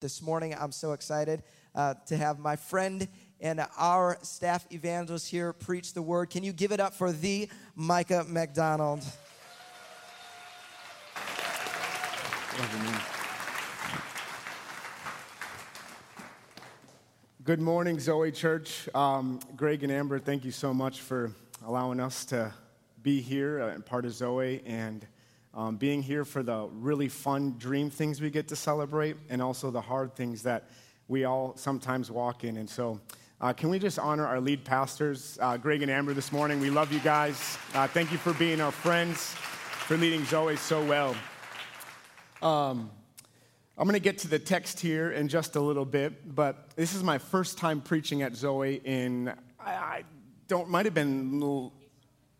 this morning. I'm so excited uh, to have my friend and our staff evangelist here preach the word. Can you give it up for the Micah MacDonald? Good morning, Zoe Church. Um, Greg and Amber, thank you so much for allowing us to be here uh, and part of Zoe and um, being here for the really fun dream things we get to celebrate and also the hard things that we all sometimes walk in. And so, uh, can we just honor our lead pastors, uh, Greg and Amber, this morning? We love you guys. Uh, thank you for being our friends, for leading Zoe so well. Um, I'm going to get to the text here in just a little bit, but this is my first time preaching at Zoe in, I, I don't, might have been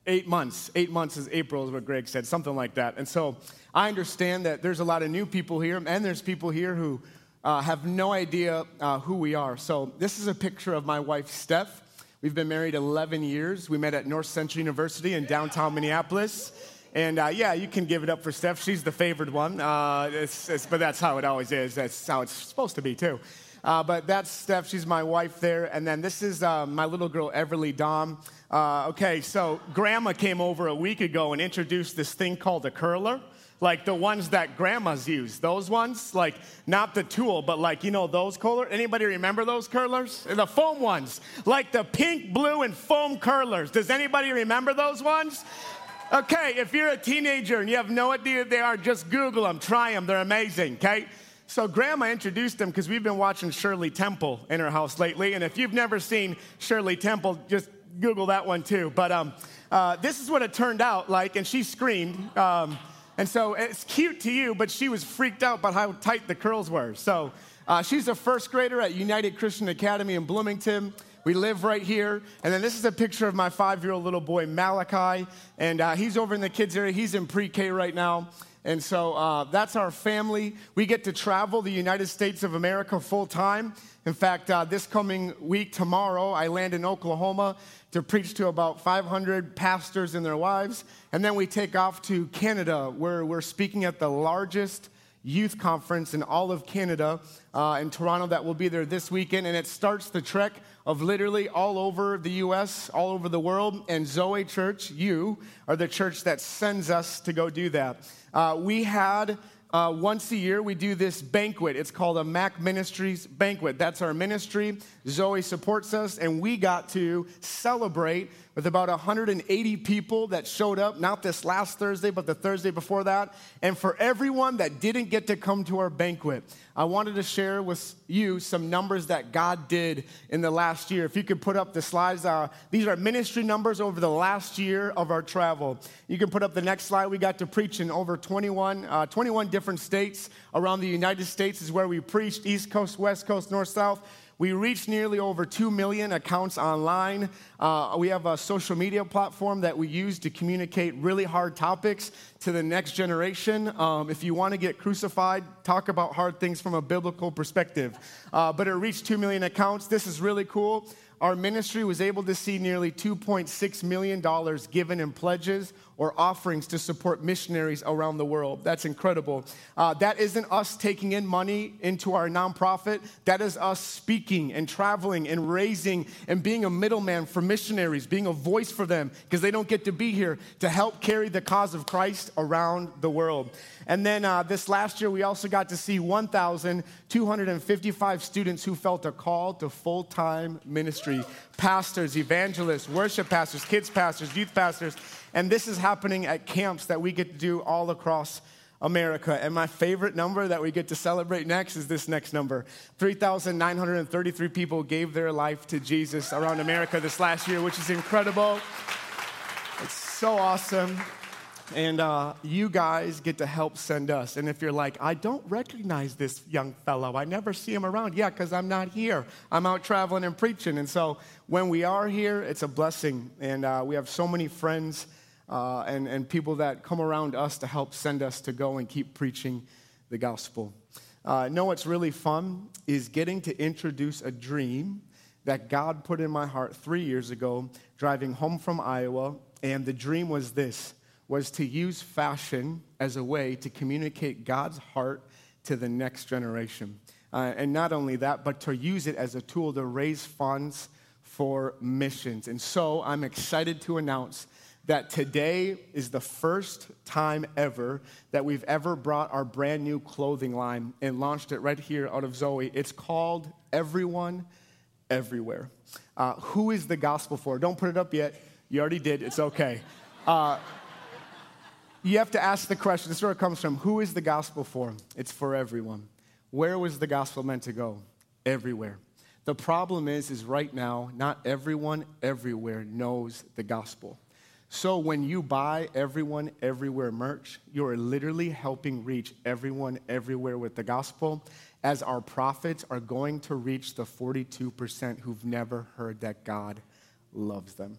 eight months. Eight months is April, is what Greg said, something like that. And so I understand that there's a lot of new people here, and there's people here who uh, have no idea uh, who we are. So this is a picture of my wife, Steph. We've been married 11 years. We met at North Central University in downtown Minneapolis. And uh, yeah, you can give it up for Steph. She's the favored one. Uh, it's, it's, but that's how it always is. That's how it's supposed to be, too. Uh, but that's Steph. She's my wife there. And then this is uh, my little girl, Everly Dom. Uh, okay, so grandma came over a week ago and introduced this thing called a curler. Like the ones that grandmas use, those ones, like not the tool, but like you know those curlers. Anybody remember those curlers? The foam ones, like the pink, blue, and foam curlers. Does anybody remember those ones? Okay, if you're a teenager and you have no idea they are, just Google them, try them, they're amazing, okay? So, Grandma introduced them because we've been watching Shirley Temple in her house lately. And if you've never seen Shirley Temple, just Google that one too. But um, uh, this is what it turned out like, and she screamed. Um, and so it's cute to you, but she was freaked out about how tight the curls were. So, uh, she's a first grader at United Christian Academy in Bloomington. We live right here. And then this is a picture of my five year old little boy, Malachi. And uh, he's over in the kids' area. He's in pre K right now. And so uh, that's our family. We get to travel the United States of America full time. In fact, uh, this coming week, tomorrow, I land in Oklahoma to preach to about 500 pastors and their wives. And then we take off to Canada, where we're speaking at the largest youth conference in all of Canada uh, in Toronto that will be there this weekend. And it starts the trek of literally all over the US, all over the world. And Zoe Church, you are the church that sends us to go do that. Uh, we had uh, once a year, we do this banquet. It's called a Mac Ministries banquet. That's our ministry. Zoe supports us, and we got to celebrate with about 180 people that showed up, not this last Thursday, but the Thursday before that. And for everyone that didn't get to come to our banquet, I wanted to share with you some numbers that God did in the last year. If you could put up the slides, uh, these are ministry numbers over the last year of our travel. You can put up the next slide. We got to preach in over 21, uh, 21 different states around the United States, is where we preached East Coast, West Coast, North, South. We reached nearly over 2 million accounts online. Uh, we have a social media platform that we use to communicate really hard topics to the next generation. Um, if you want to get crucified, talk about hard things from a biblical perspective. Uh, but it reached 2 million accounts. This is really cool. Our ministry was able to see nearly $2.6 million given in pledges or offerings to support missionaries around the world. That's incredible. Uh, that isn't us taking in money into our nonprofit. That is us speaking and traveling and raising and being a middleman for missionaries, being a voice for them because they don't get to be here to help carry the cause of Christ around the world. And then uh, this last year, we also got to see 1,255 students who felt a call to full time ministry pastors, evangelists, worship pastors, kids pastors, youth pastors. And this is happening at camps that we get to do all across America. And my favorite number that we get to celebrate next is this next number 3,933 people gave their life to Jesus around America this last year, which is incredible. It's so awesome. And uh, you guys get to help send us. And if you're like, I don't recognize this young fellow, I never see him around. Yeah, because I'm not here. I'm out traveling and preaching. And so when we are here, it's a blessing. And uh, we have so many friends uh, and, and people that come around us to help send us to go and keep preaching the gospel. Uh, know what's really fun is getting to introduce a dream that God put in my heart three years ago, driving home from Iowa. And the dream was this was to use fashion as a way to communicate God's heart to the next generation. Uh, and not only that, but to use it as a tool to raise funds for missions. And so I'm excited to announce that today is the first time ever that we've ever brought our brand new clothing line and launched it right here out of Zoe. It's called Everyone Everywhere. Uh, who is the gospel for? Don't put it up yet. You already did. It's okay. Uh, you have to ask the question this is where it comes from. Who is the gospel for? It's for everyone. Where was the gospel meant to go? Everywhere. The problem is, is right now, not everyone everywhere knows the gospel. So when you buy everyone everywhere merch, you're literally helping reach everyone everywhere with the gospel, as our prophets are going to reach the 42% who've never heard that God loves them.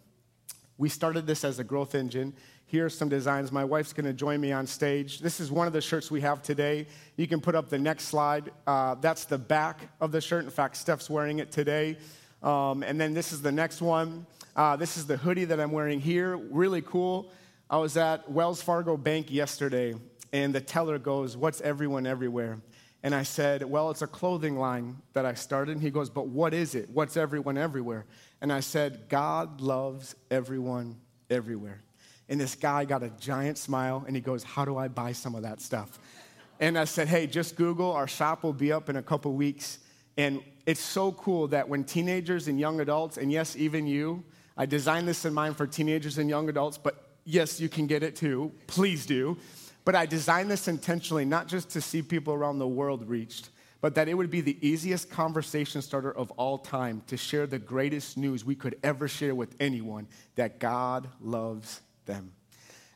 We started this as a growth engine. Here are some designs. My wife's going to join me on stage. This is one of the shirts we have today. You can put up the next slide. Uh, that's the back of the shirt. In fact, Steph's wearing it today. Um, and then this is the next one. Uh, this is the hoodie that I'm wearing here. Really cool. I was at Wells Fargo Bank yesterday, and the teller goes, What's everyone everywhere? And I said, Well, it's a clothing line that I started. And he goes, But what is it? What's everyone everywhere? And I said, God loves everyone everywhere. And this guy got a giant smile and he goes, How do I buy some of that stuff? And I said, Hey, just Google. Our shop will be up in a couple weeks. And it's so cool that when teenagers and young adults, and yes, even you, I designed this in mind for teenagers and young adults, but yes, you can get it too. Please do. But I designed this intentionally, not just to see people around the world reached, but that it would be the easiest conversation starter of all time to share the greatest news we could ever share with anyone that God loves them.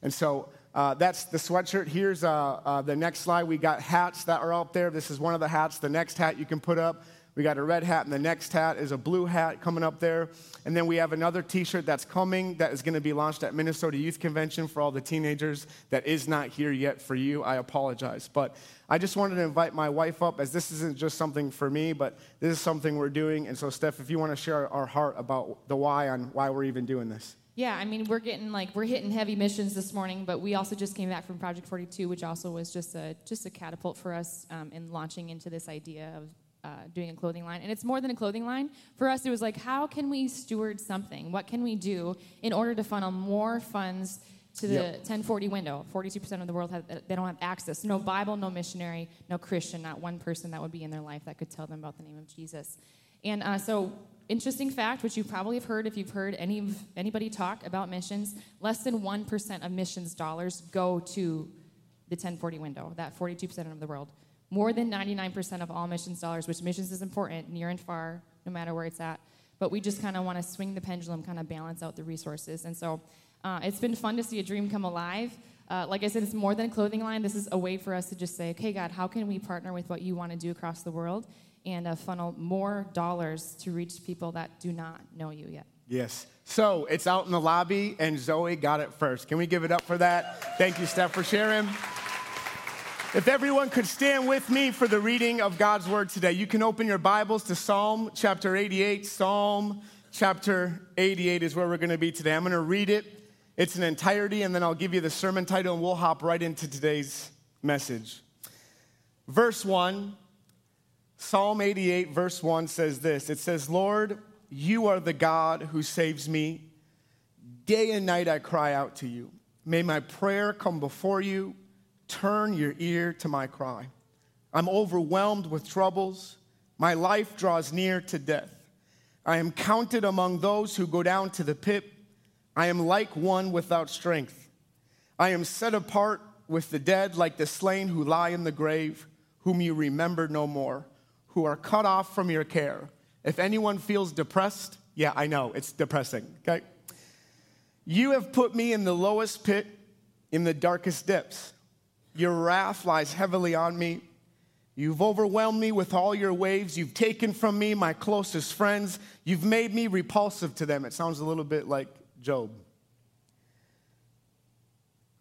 And so uh, that's the sweatshirt. Here's uh, uh, the next slide. We got hats that are out there. This is one of the hats. The next hat you can put up we got a red hat, and the next hat is a blue hat coming up there. And then we have another t shirt that's coming that is going to be launched at Minnesota Youth Convention for all the teenagers that is not here yet for you. I apologize. But I just wanted to invite my wife up as this isn't just something for me, but this is something we're doing. And so, Steph, if you want to share our heart about the why on why we're even doing this. Yeah, I mean, we're getting like we're hitting heavy missions this morning, but we also just came back from Project 42, which also was just a just a catapult for us um, in launching into this idea of uh, doing a clothing line. And it's more than a clothing line. For us, it was like, how can we steward something? What can we do in order to funnel more funds to the yep. 1040 window? 42% of the world, have, they don't have access. No Bible, no missionary, no Christian, not one person that would be in their life that could tell them about the name of Jesus. And uh, so, interesting fact, which you probably have heard if you've heard any anybody talk about missions, less than 1% of missions dollars go to the 1040 window, that 42% of the world more than 99% of all missions dollars, which missions is important, near and far, no matter where it's at. But we just kind of want to swing the pendulum, kind of balance out the resources. And so uh, it's been fun to see a dream come alive. Uh, like I said, it's more than a clothing line. This is a way for us to just say, okay, God, how can we partner with what you want to do across the world and uh, funnel more dollars to reach people that do not know you yet? Yes. So it's out in the lobby, and Zoe got it first. Can we give it up for that? Thank you, Steph, for sharing. If everyone could stand with me for the reading of God's word today, you can open your Bibles to Psalm chapter 88. Psalm chapter 88 is where we're going to be today. I'm going to read it, it's an entirety, and then I'll give you the sermon title, and we'll hop right into today's message. Verse 1, Psalm 88, verse 1 says this It says, Lord, you are the God who saves me. Day and night I cry out to you. May my prayer come before you Turn your ear to my cry. I'm overwhelmed with troubles. My life draws near to death. I am counted among those who go down to the pit. I am like one without strength. I am set apart with the dead, like the slain who lie in the grave, whom you remember no more, who are cut off from your care. If anyone feels depressed, yeah, I know, it's depressing, okay? You have put me in the lowest pit, in the darkest depths. Your wrath lies heavily on me. You've overwhelmed me with all your waves. You've taken from me my closest friends. You've made me repulsive to them. It sounds a little bit like Job.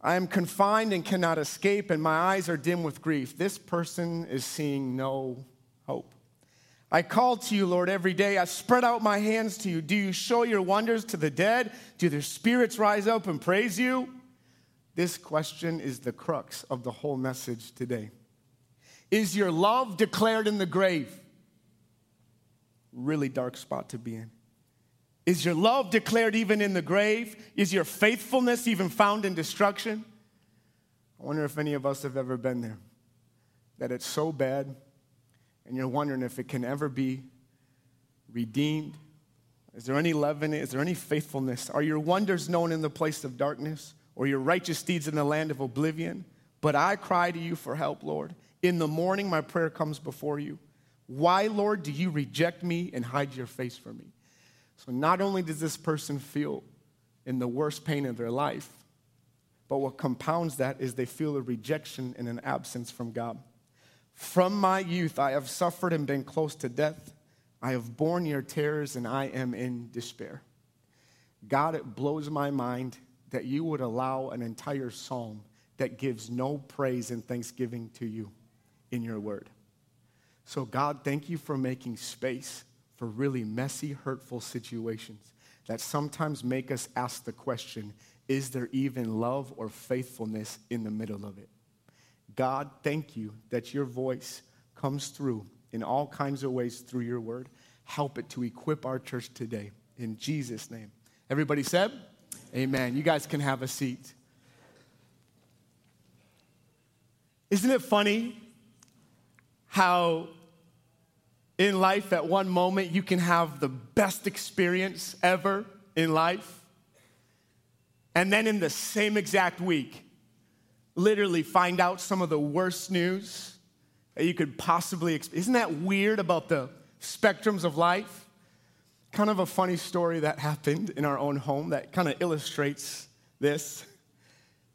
I am confined and cannot escape, and my eyes are dim with grief. This person is seeing no. I call to you, Lord, every day. I spread out my hands to you. Do you show your wonders to the dead? Do their spirits rise up and praise you? This question is the crux of the whole message today. Is your love declared in the grave? Really dark spot to be in. Is your love declared even in the grave? Is your faithfulness even found in destruction? I wonder if any of us have ever been there. That it's so bad, and you're wondering if it can ever be redeemed. Is there any love in it? Is there any faithfulness? Are your wonders known in the place of darkness, or your righteous deeds in the land of oblivion? But I cry to you for help, Lord. In the morning, my prayer comes before you. Why, Lord, do you reject me and hide your face from me? So, not only does this person feel in the worst pain of their life, but what compounds that is they feel a rejection and an absence from God. From my youth, I have suffered and been close to death. I have borne your terrors and I am in despair. God, it blows my mind that you would allow an entire psalm that gives no praise and thanksgiving to you in your word. So, God, thank you for making space for really messy, hurtful situations that sometimes make us ask the question is there even love or faithfulness in the middle of it? God, thank you that your voice comes through in all kinds of ways through your word. Help it to equip our church today. In Jesus' name. Everybody said, Amen. You guys can have a seat. Isn't it funny how in life at one moment you can have the best experience ever in life? And then in the same exact week, literally find out some of the worst news that you could possibly experience. Isn't that weird about the spectrums of life? Kind of a funny story that happened in our own home that kind of illustrates this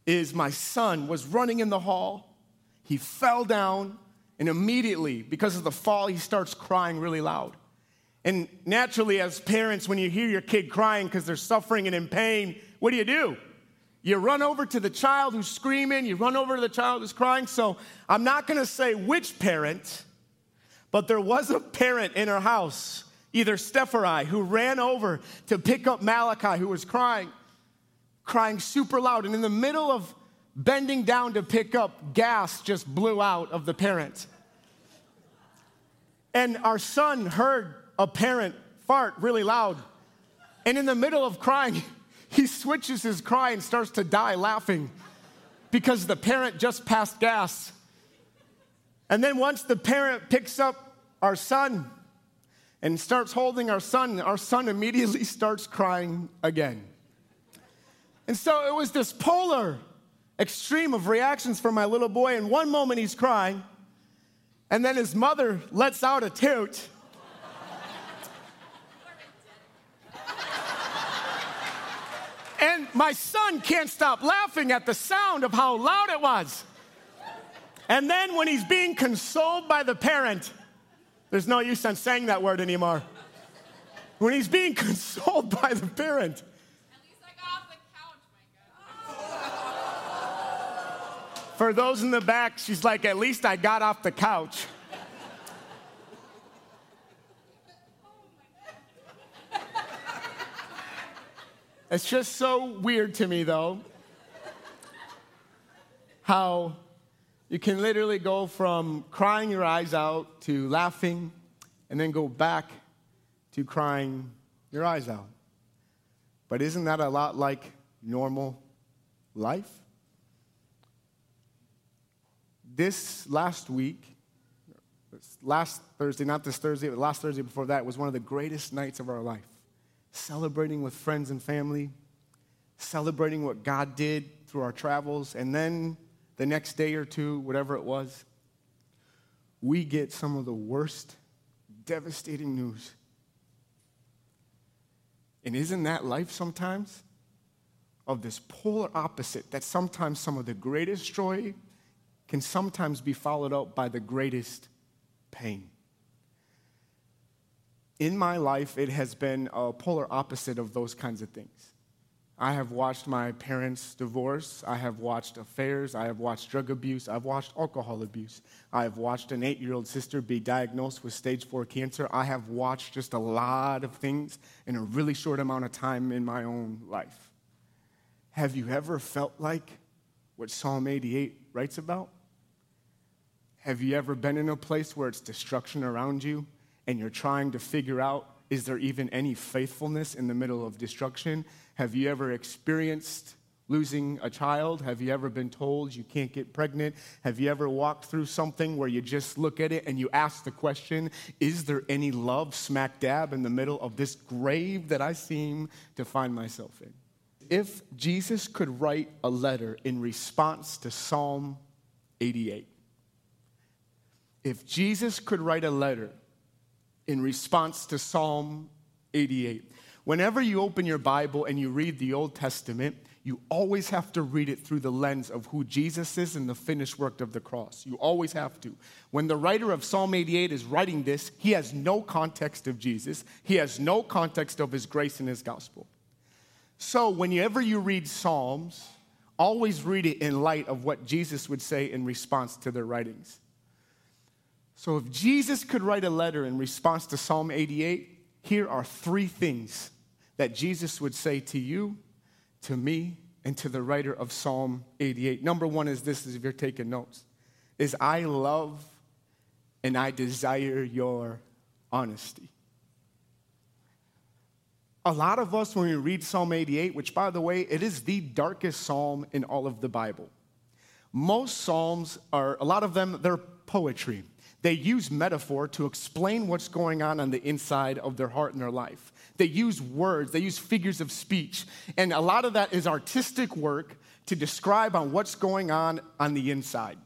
is my son was running in the hall. He fell down, and immediately, because of the fall, he starts crying really loud. And naturally, as parents, when you hear your kid crying because they're suffering and in pain, what do you do? You run over to the child who's screaming, you run over to the child who's crying. So I'm not gonna say which parent, but there was a parent in her house, either Steph or I, who ran over to pick up Malachi, who was crying, crying super loud. And in the middle of bending down to pick up, gas just blew out of the parent. And our son heard a parent fart really loud. And in the middle of crying, he switches his cry and starts to die laughing because the parent just passed gas. And then once the parent picks up our son and starts holding our son, our son immediately starts crying again. And so it was this polar extreme of reactions from my little boy. In one moment, he's crying, and then his mother lets out a toot. And my son can't stop laughing at the sound of how loud it was. And then when he's being consoled by the parent, there's no use in saying that word anymore. When he's being consoled by the parent, For those in the back, she's like, at least I got off the couch. It's just so weird to me, though, how you can literally go from crying your eyes out to laughing and then go back to crying your eyes out. But isn't that a lot like normal life? This last week, last Thursday, not this Thursday, but last Thursday before that, was one of the greatest nights of our life celebrating with friends and family, celebrating what God did through our travels, and then the next day or two, whatever it was, we get some of the worst, devastating news. And isn't that life sometimes? Of this polar opposite, that sometimes some of the greatest joy can sometimes be followed up by the greatest pain in my life, it has been a polar opposite of those kinds of things. I have watched my parents divorce. I have watched affairs. I have watched drug abuse. I've watched alcohol abuse. I have watched an eight year old sister be diagnosed with stage four cancer. I have watched just a lot of things in a really short amount of time in my own life. Have you ever felt like what Psalm 88 writes about? Have you ever been in a place where it's destruction around you and you're trying to figure out is there even any faithfulness in the middle of destruction? Have you ever experienced losing a child? Have you ever been told you can't get pregnant? Have you ever walked through something where you just look at it and you ask the question, is there any love smack dab in the middle of this grave that I seem to find myself in? If Jesus could write a letter in response to Psalm 88, if Jesus could write a letter in response to Psalm 88, whenever you open your Bible and you read the Old Testament, you always have to read it through the lens of who Jesus is and the finished work of the cross. You always have to. When the writer of Psalm 88 is writing this, he has no context of Jesus, he has no context of his grace and his gospel. So, whenever you read Psalms, always read it in light of what Jesus would say in response to their writings. So, if Jesus could write a letter in response to Psalm 88, here are three things that Jesus would say to you to me and to the writer of Psalm 88. Number one is this, is if you're taking notes, is I love and I desire your honesty. A lot of us, when we read Psalm 88, which by the way, it is the darkest psalm in all of the Bible. Most psalms are, a lot of them, they're poetry. They use metaphor to explain what's going on on the inside of their heart and their life. They use words, they use figures of speech. And a lot of that is artistic work to describe on what's going on on the inside.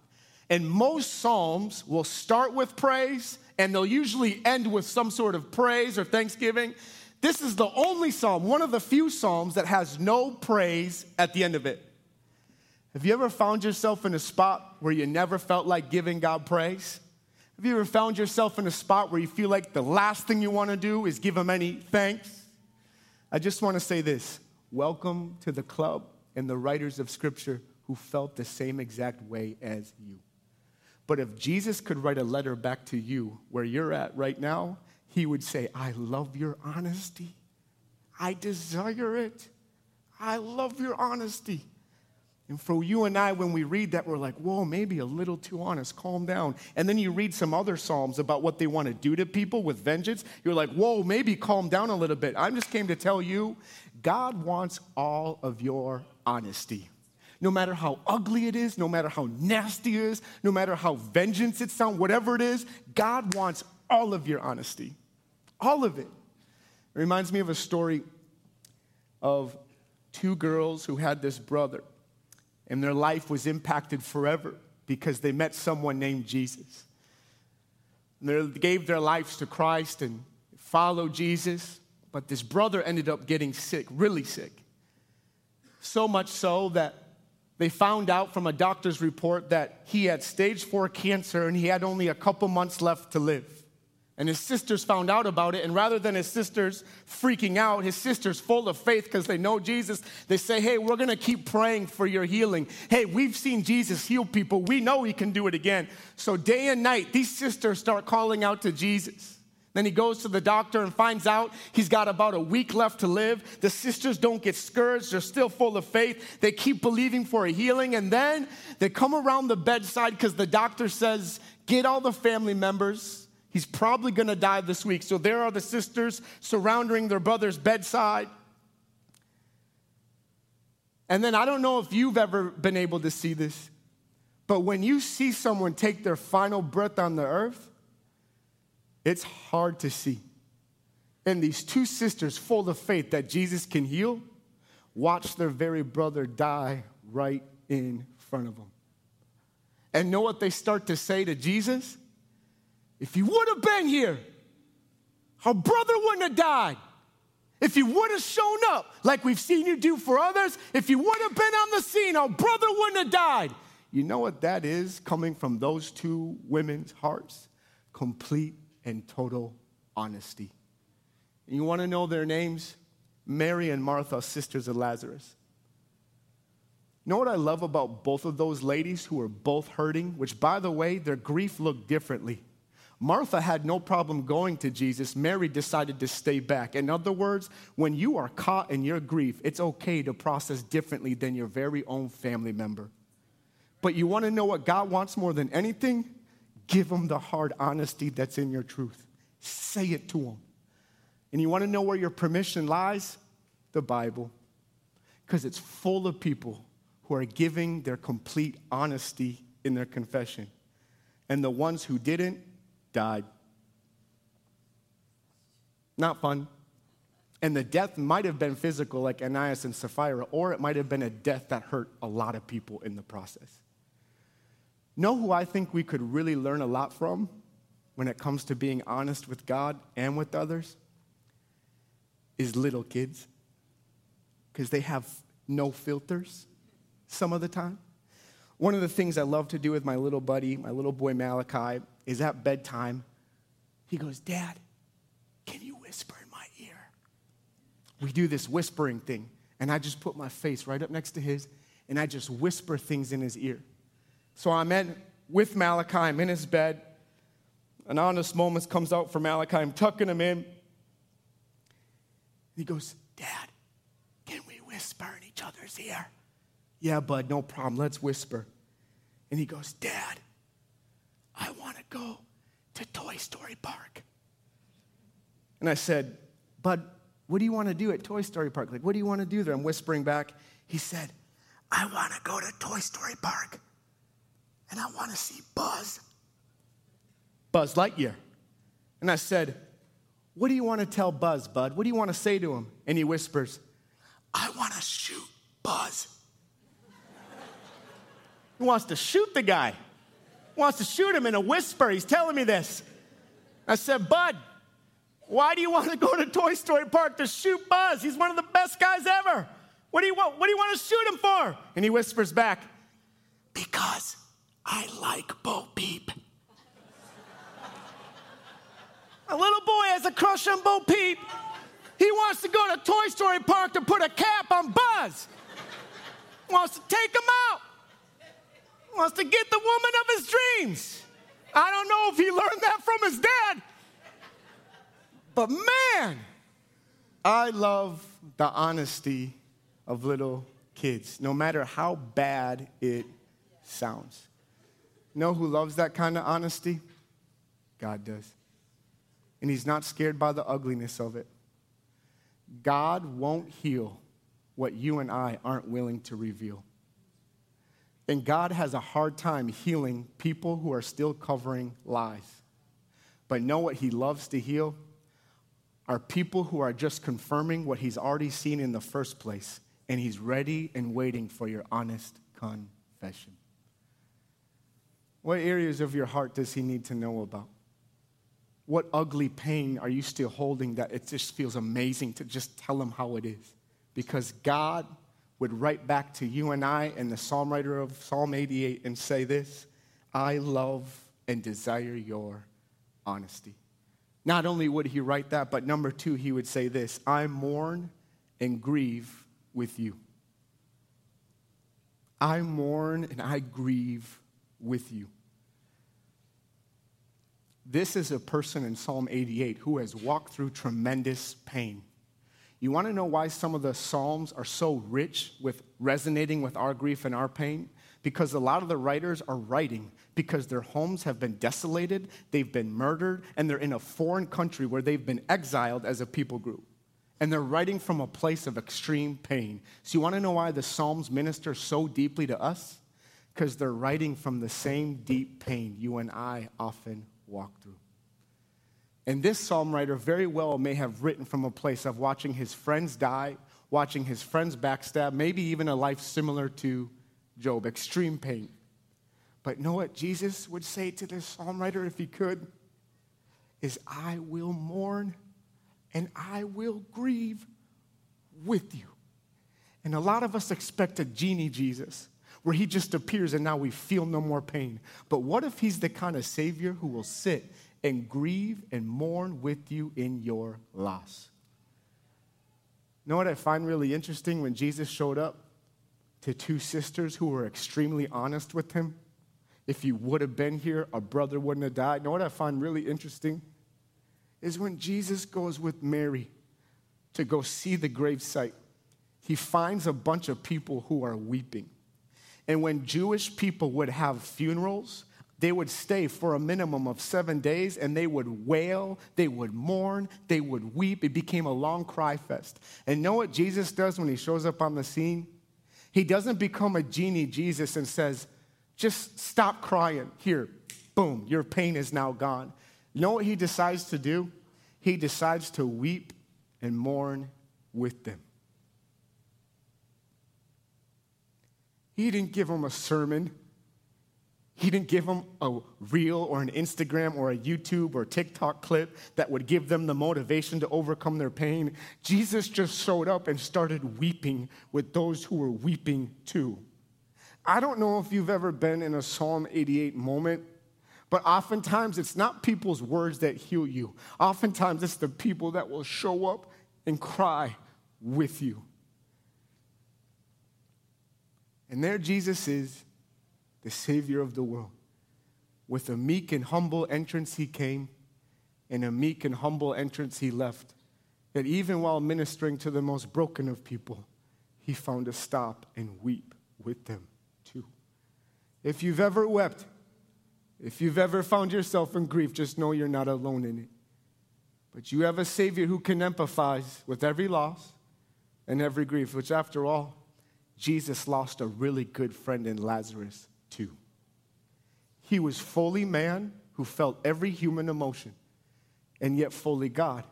And most psalms will start with praise and they'll usually end with some sort of praise or thanksgiving. This is the only psalm, one of the few psalms that has no praise at the end of it. Have you ever found yourself in a spot where you never felt like giving God praise? Have you ever found yourself in a spot where you feel like the last thing you want to do is give him any thanks? I just want to say this welcome to the club and the writers of Scripture who felt the same exact way as you. But if Jesus could write a letter back to you where you're at right now, he would say, I love your honesty. I desire it. I love your honesty. And for you and I, when we read that, we're like, whoa, maybe a little too honest, calm down. And then you read some other Psalms about what they want to do to people with vengeance. You're like, whoa, maybe calm down a little bit. I just came to tell you, God wants all of your honesty. No matter how ugly it is, no matter how nasty it is, no matter how vengeance it sounds, whatever it is, God wants all of your honesty. All of it. It reminds me of a story of two girls who had this brother and their life was impacted forever because they met someone named Jesus. And They gave their lives to Christ and followed Jesus, but this brother ended up getting sick, really sick. So much so that they found out from a doctor's report that he had stage four cancer and he had only a couple months left to live. And his sisters found out about it. And rather than his sisters freaking out, his sisters, full of faith because they know Jesus, they say, Hey, we're going to keep praying for your healing. Hey, we've seen Jesus heal people. We know he can do it again. So, day and night, these sisters start calling out to Jesus. Then he goes to the doctor and finds out he's got about a week left to live. The sisters don't get scourged, they're still full of faith. They keep believing for a healing. And then they come around the bedside because the doctor says, Get all the family members He's probably going to die this week. So there are the sisters surrounding their brother's bedside. And then I don't know if you've ever been able to see this, but when you see someone take their final breath on the earth, it's hard to see. And these two sisters, full of faith that Jesus can heal, watch their very brother die right in front of them. And know what they start to say to Jesus? If you would have been here, our brother wouldn't have died. If you would have shown up like we've seen you do for others, if you would have been on the scene, our brother wouldn't have died. You know what that is coming from those two women's hearts? Complete and total honesty. And you want to know their names? Mary and Martha, sisters of Lazarus. You know what I love about both of those ladies who were both hurting, which, by the way, their grief looked differently. Martha had no problem going to Jesus. Mary decided to stay back. In other words, when you are caught in your grief, it's okay to process differently than your very own family member. But you want to know what God wants more than anything? Give them the hard honesty that's in your truth. Say it to them. And you want to know where your permission lies? The Bible. Because it's full of people who are giving their complete honesty in their confession. And the ones who didn't died. Not fun. And the death might have been physical, like Ananias and Sapphira, or it might have been a death that hurt a lot of people in the process. Know who I think we could really learn a lot from when it comes to being honest with God and with others? Is little kids. Because they have no filters some of the time. One of the things I love to do with my little buddy, my little boy Malachi, is at bedtime, he goes, Dad, can you whisper in my ear? We do this whispering thing, and I just put my face right up next to his, and I just whisper things in his ear. So I'm in, with Malachi, I'm in his bed. An honest moment comes out for Malachi. I'm tucking him in. He goes, Dad, can we whisper in each other's ear? Yeah, bud, no problem. Let's whisper. And he goes, Dad, I want to go to Toy Story Park. And I said, Bud, what do you want to do at Toy Story Park? Like, what do you want to do there? I'm whispering back. He said, I want to go to Toy Story Park and I want to see Buzz. Buzz Lightyear. And I said, What do you want to tell Buzz, Bud? What do you want to say to him? And he whispers, I want to shoot Buzz. he wants to shoot the guy. Wants to shoot him in a whisper. He's telling me this. I said, Bud, why do you want to go to Toy Story Park to shoot Buzz? He's one of the best guys ever. What do you want? What do you want to shoot him for? And he whispers back, Because I like Bo Peep. a little boy has a crush on Bo Peep. He wants to go to Toy Story Park to put a cap on Buzz. Wants to take him out. Wants to get the woman of his dreams. I don't know if he learned that from his dad. But man, I love the honesty of little kids, no matter how bad it sounds. Know who loves that kind of honesty? God does. And He's not scared by the ugliness of it. God won't heal what you and I aren't willing to reveal. And God has a hard time healing people who are still covering lies. But know what He loves to heal? Are people who are just confirming what He's already seen in the first place, and He's ready and waiting for your honest confession. What areas of your heart does he need to know about? What ugly pain are you still holding that it just feels amazing to just tell him how it is? Because God would write back to you and I and the psalm writer of Psalm 88 and say this I love and desire your honesty. Not only would he write that, but number two, he would say this I mourn and grieve with you. I mourn and I grieve with you. This is a person in Psalm 88 who has walked through tremendous pain. You want to know why some of the Psalms are so rich with resonating with our grief and our pain? Because a lot of the writers are writing because their homes have been desolated, they've been murdered, and they're in a foreign country where they've been exiled as a people group. And they're writing from a place of extreme pain. So, you want to know why the Psalms minister so deeply to us? because they're writing from the same deep pain you and I often walk through. And this psalm writer very well may have written from a place of watching his friends die, watching his friends backstab, maybe even a life similar to Job, extreme pain. But know what Jesus would say to this psalm writer if he could? Is I will mourn and I will grieve with you. And a lot of us expect a genie Jesus where he just appears and now we feel no more pain. But what if he's the kind of Savior who will sit and grieve and mourn with you in your loss? You know what I find really interesting when Jesus showed up to two sisters who were extremely honest with him? If you would have been here, a brother wouldn't have died. You know what I find really interesting? Is when Jesus goes with Mary to go see the gravesite, he finds a bunch of people who are weeping. And when Jewish people would have funerals, they would stay for a minimum of seven days and they would wail, they would mourn, they would weep. It became a long cry fest. And know what Jesus does when he shows up on the scene? He doesn't become a genie, Jesus, and says, just stop crying. Here, boom, your pain is now gone. You know what he decides to do? He decides to weep and mourn with them. He didn't give them a sermon. He didn't give them a reel or an Instagram or a YouTube or TikTok clip that would give them the motivation to overcome their pain. Jesus just showed up and started weeping with those who were weeping too. I don't know if you've ever been in a Psalm 88 moment, but oftentimes it's not people's words that heal you. Oftentimes it's the people that will show up and cry with you. And there Jesus is the Savior of the world. With a meek and humble entrance, he came, and a meek and humble entrance, he left. That even while ministering to the most broken of people, he found a stop and weep with them too. If you've ever wept, if you've ever found yourself in grief, just know you're not alone in it. But you have a Savior who can empathize with every loss and every grief, which, after all, Jesus lost a really good friend in Lazarus He was fully man who felt every human emotion, and yet fully God.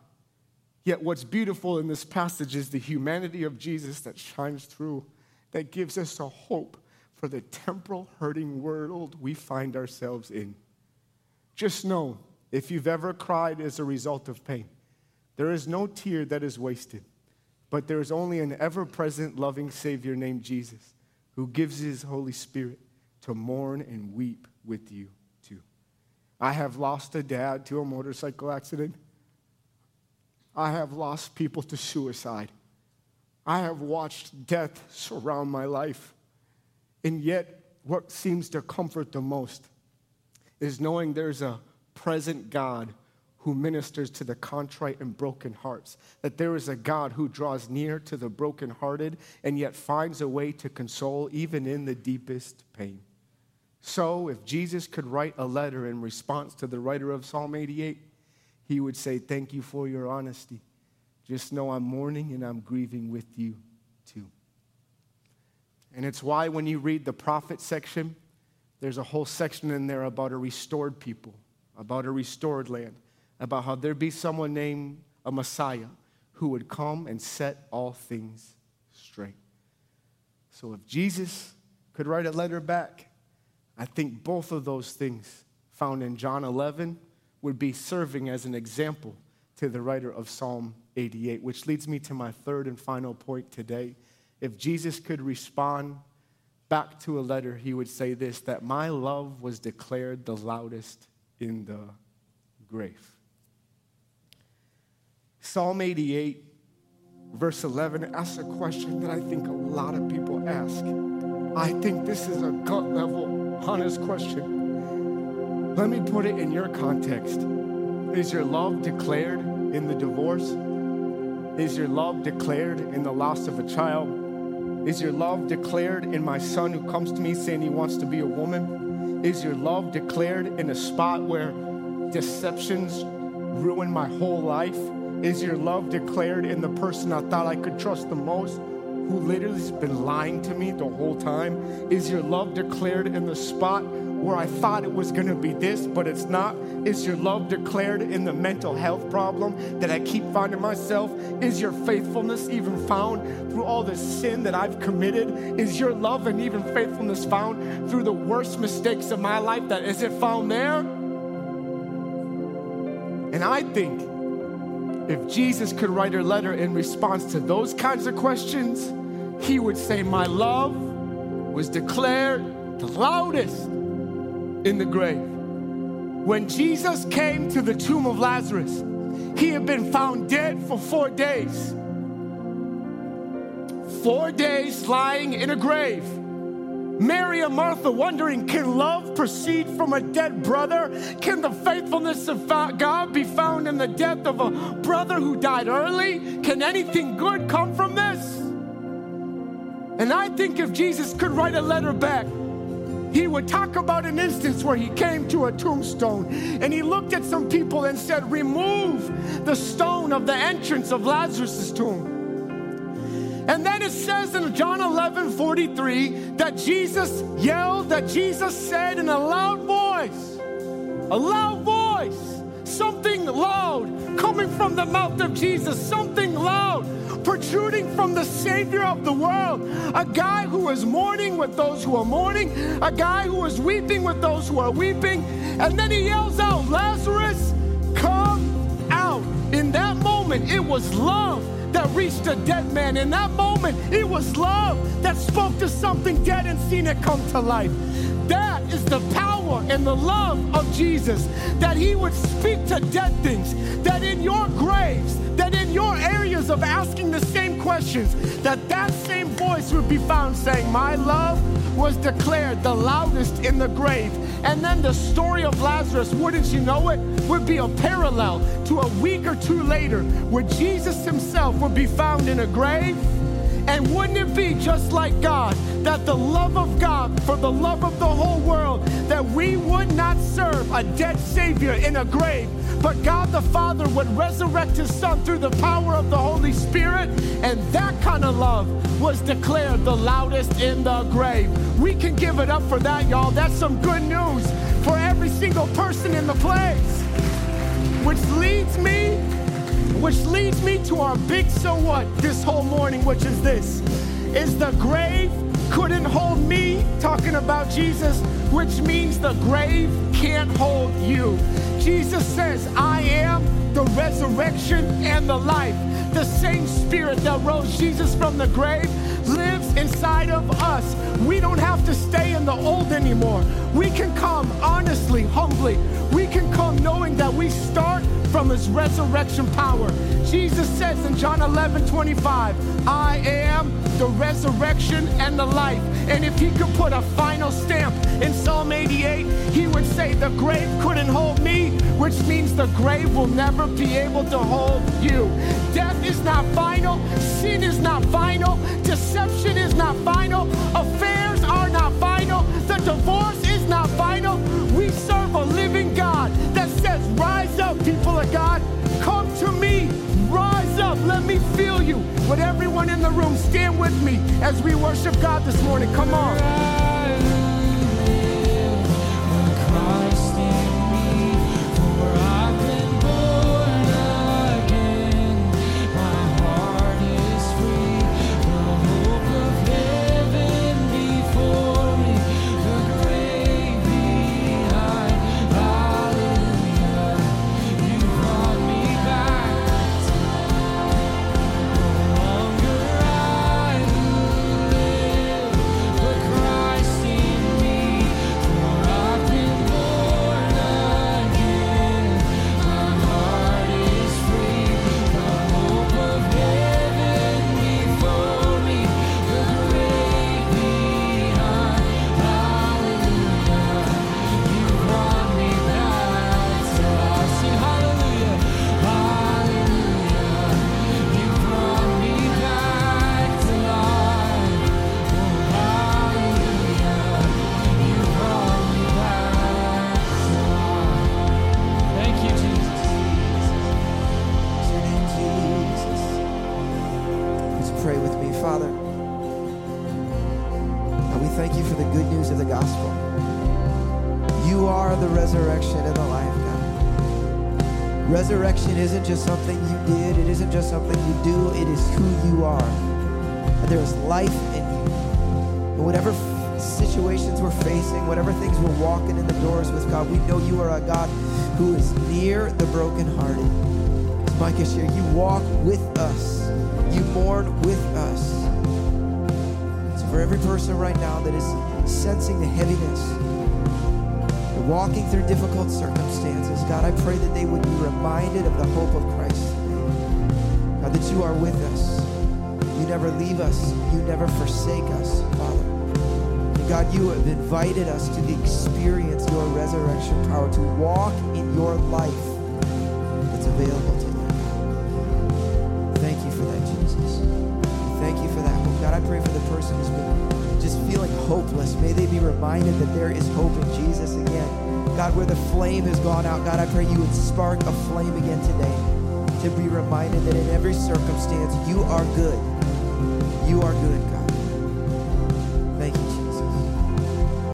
Yet, what's beautiful in this passage is the humanity of Jesus that shines through, that gives us a hope for the temporal hurting world we find ourselves in. Just know if you've ever cried as a result of pain, there is no tear that is wasted, but there is only an ever present loving Savior named Jesus who gives his Holy Spirit to mourn and weep with you too. I have lost a dad to a motorcycle accident. I have lost people to suicide. I have watched death surround my life. And yet, what seems to comfort the most is knowing there's a present God who ministers to the contrite and broken hearts. That there is a God who draws near to the brokenhearted and yet finds a way to console even in the deepest pain. So, if Jesus could write a letter in response to the writer of Psalm 88, he would say, Thank you for your honesty. Just know I'm mourning and I'm grieving with you too. And it's why when you read the prophet section, there's a whole section in there about a restored people, about a restored land, about how there'd be someone named a Messiah who would come and set all things straight. So if Jesus could write a letter back, I think both of those things found in John 11 would be serving as an example to the writer of Psalm 88, which leads me to my third and final point today. If Jesus could respond back to a letter, he would say this that my love was declared the loudest in the grave. Psalm 88, verse 11, asks a question that I think a lot of people ask. I think this is a gut level honest question. Let me put it in your context. Is your love declared in the divorce? Is your love declared in the loss of a child? Is your love declared in my son who comes to me saying he wants to be a woman? Is your love declared in a spot where deceptions ruin my whole life? Is your love declared in the person I thought I could trust the most? Who literally has been lying to me the whole time? Is your love declared in the spot where I thought it was gonna be this, but it's not? Is your love declared in the mental health problem that I keep finding myself? Is your faithfulness even found through all the sin that I've committed? Is your love and even faithfulness found through the worst mistakes of my life? That is it found there? And I think if Jesus could write a letter in response to those kinds of questions, he would say, My love was declared the loudest in the grave. When Jesus came to the tomb of Lazarus, he had been found dead for four days. Four days lying in a grave. Mary and Martha wondering, can love proceed from a dead brother? Can the faithfulness of God be found in the death of a brother who died early? Can anything good come from this? And I think if Jesus could write a letter back, he would talk about an instance where he came to a tombstone and he looked at some people and said, Remove the stone of the entrance of Lazarus' tomb. And then it says in John 11 43 that Jesus yelled, that Jesus said in a loud voice, a loud voice, something loud coming from the mouth of Jesus, something loud protruding from the Savior of the world. A guy who is mourning with those who are mourning, a guy who is weeping with those who are weeping. And then he yells out, Lazarus, come out. In that moment, it was love that reached a dead man. In that moment, it was love that spoke to something dead and seen it come to life. Is the power and the love of Jesus. That He would speak to dead things. That in your graves, that in your areas of asking the same questions, that that same voice would be found saying, My love was declared the loudest in the grave. And then the story of Lazarus, wouldn't you know it, would be a parallel to a week or two later where Jesus himself would be found in a grave and wouldn't it be just like God that the love of God for the love of the whole world, that we would not serve a dead Savior in a grave, but God the Father would resurrect His Son through the power of the Holy Spirit, and that kind of love was declared the loudest in the grave. We can give it up for that, y'all. That's some good news for every single person in the place. Which leads me which leads me to our big so what this whole morning, which is this is the grave couldn't hold me, talking about Jesus, which means the grave can't hold you. Jesus says, I am the resurrection and the life. The same spirit that rose Jesus from the grave lives inside of us. We don't have to stay the old anymore. We can come honestly, humbly. We can come knowing that we start from his resurrection power. Jesus says in John 11 25, I am the resurrection and the life. And if he could put a final stamp in Psalm 88, he would say, The grave couldn't hold me, which means the grave will never be able to hold you. Death is not final, sin is not final, deception is not final, final, the divorce is not final. We serve a living God that says, Rise up, people of God, come to me. Rise up, let me feel you. But everyone in the room, stand with me as we worship God this morning. Come on. Who you are. And there is life in you. And whatever situations we're facing, whatever things we're walking in the doors with, God, we know you are a God who is near the brokenhearted. As Micah shared, you walk with us, you mourn with us. So for every person right now that is sensing the heaviness, walking through difficult circumstances, God, I pray that they would be reminded of the hope of Christ. God, that you are with us. You never leave us. You never forsake us, Father. And God, you have invited us to experience your resurrection power, to walk in your life that's available to you. Thank you for that, Jesus. Thank you for that hope. God, I pray for the person who's been just feeling hopeless. May they be reminded. reminded that there is hope in Jesus again. God, where the flame has gone out, God, I pray you would spark a flame again today to be reminded that in every circumstance, you are good. You are good, God.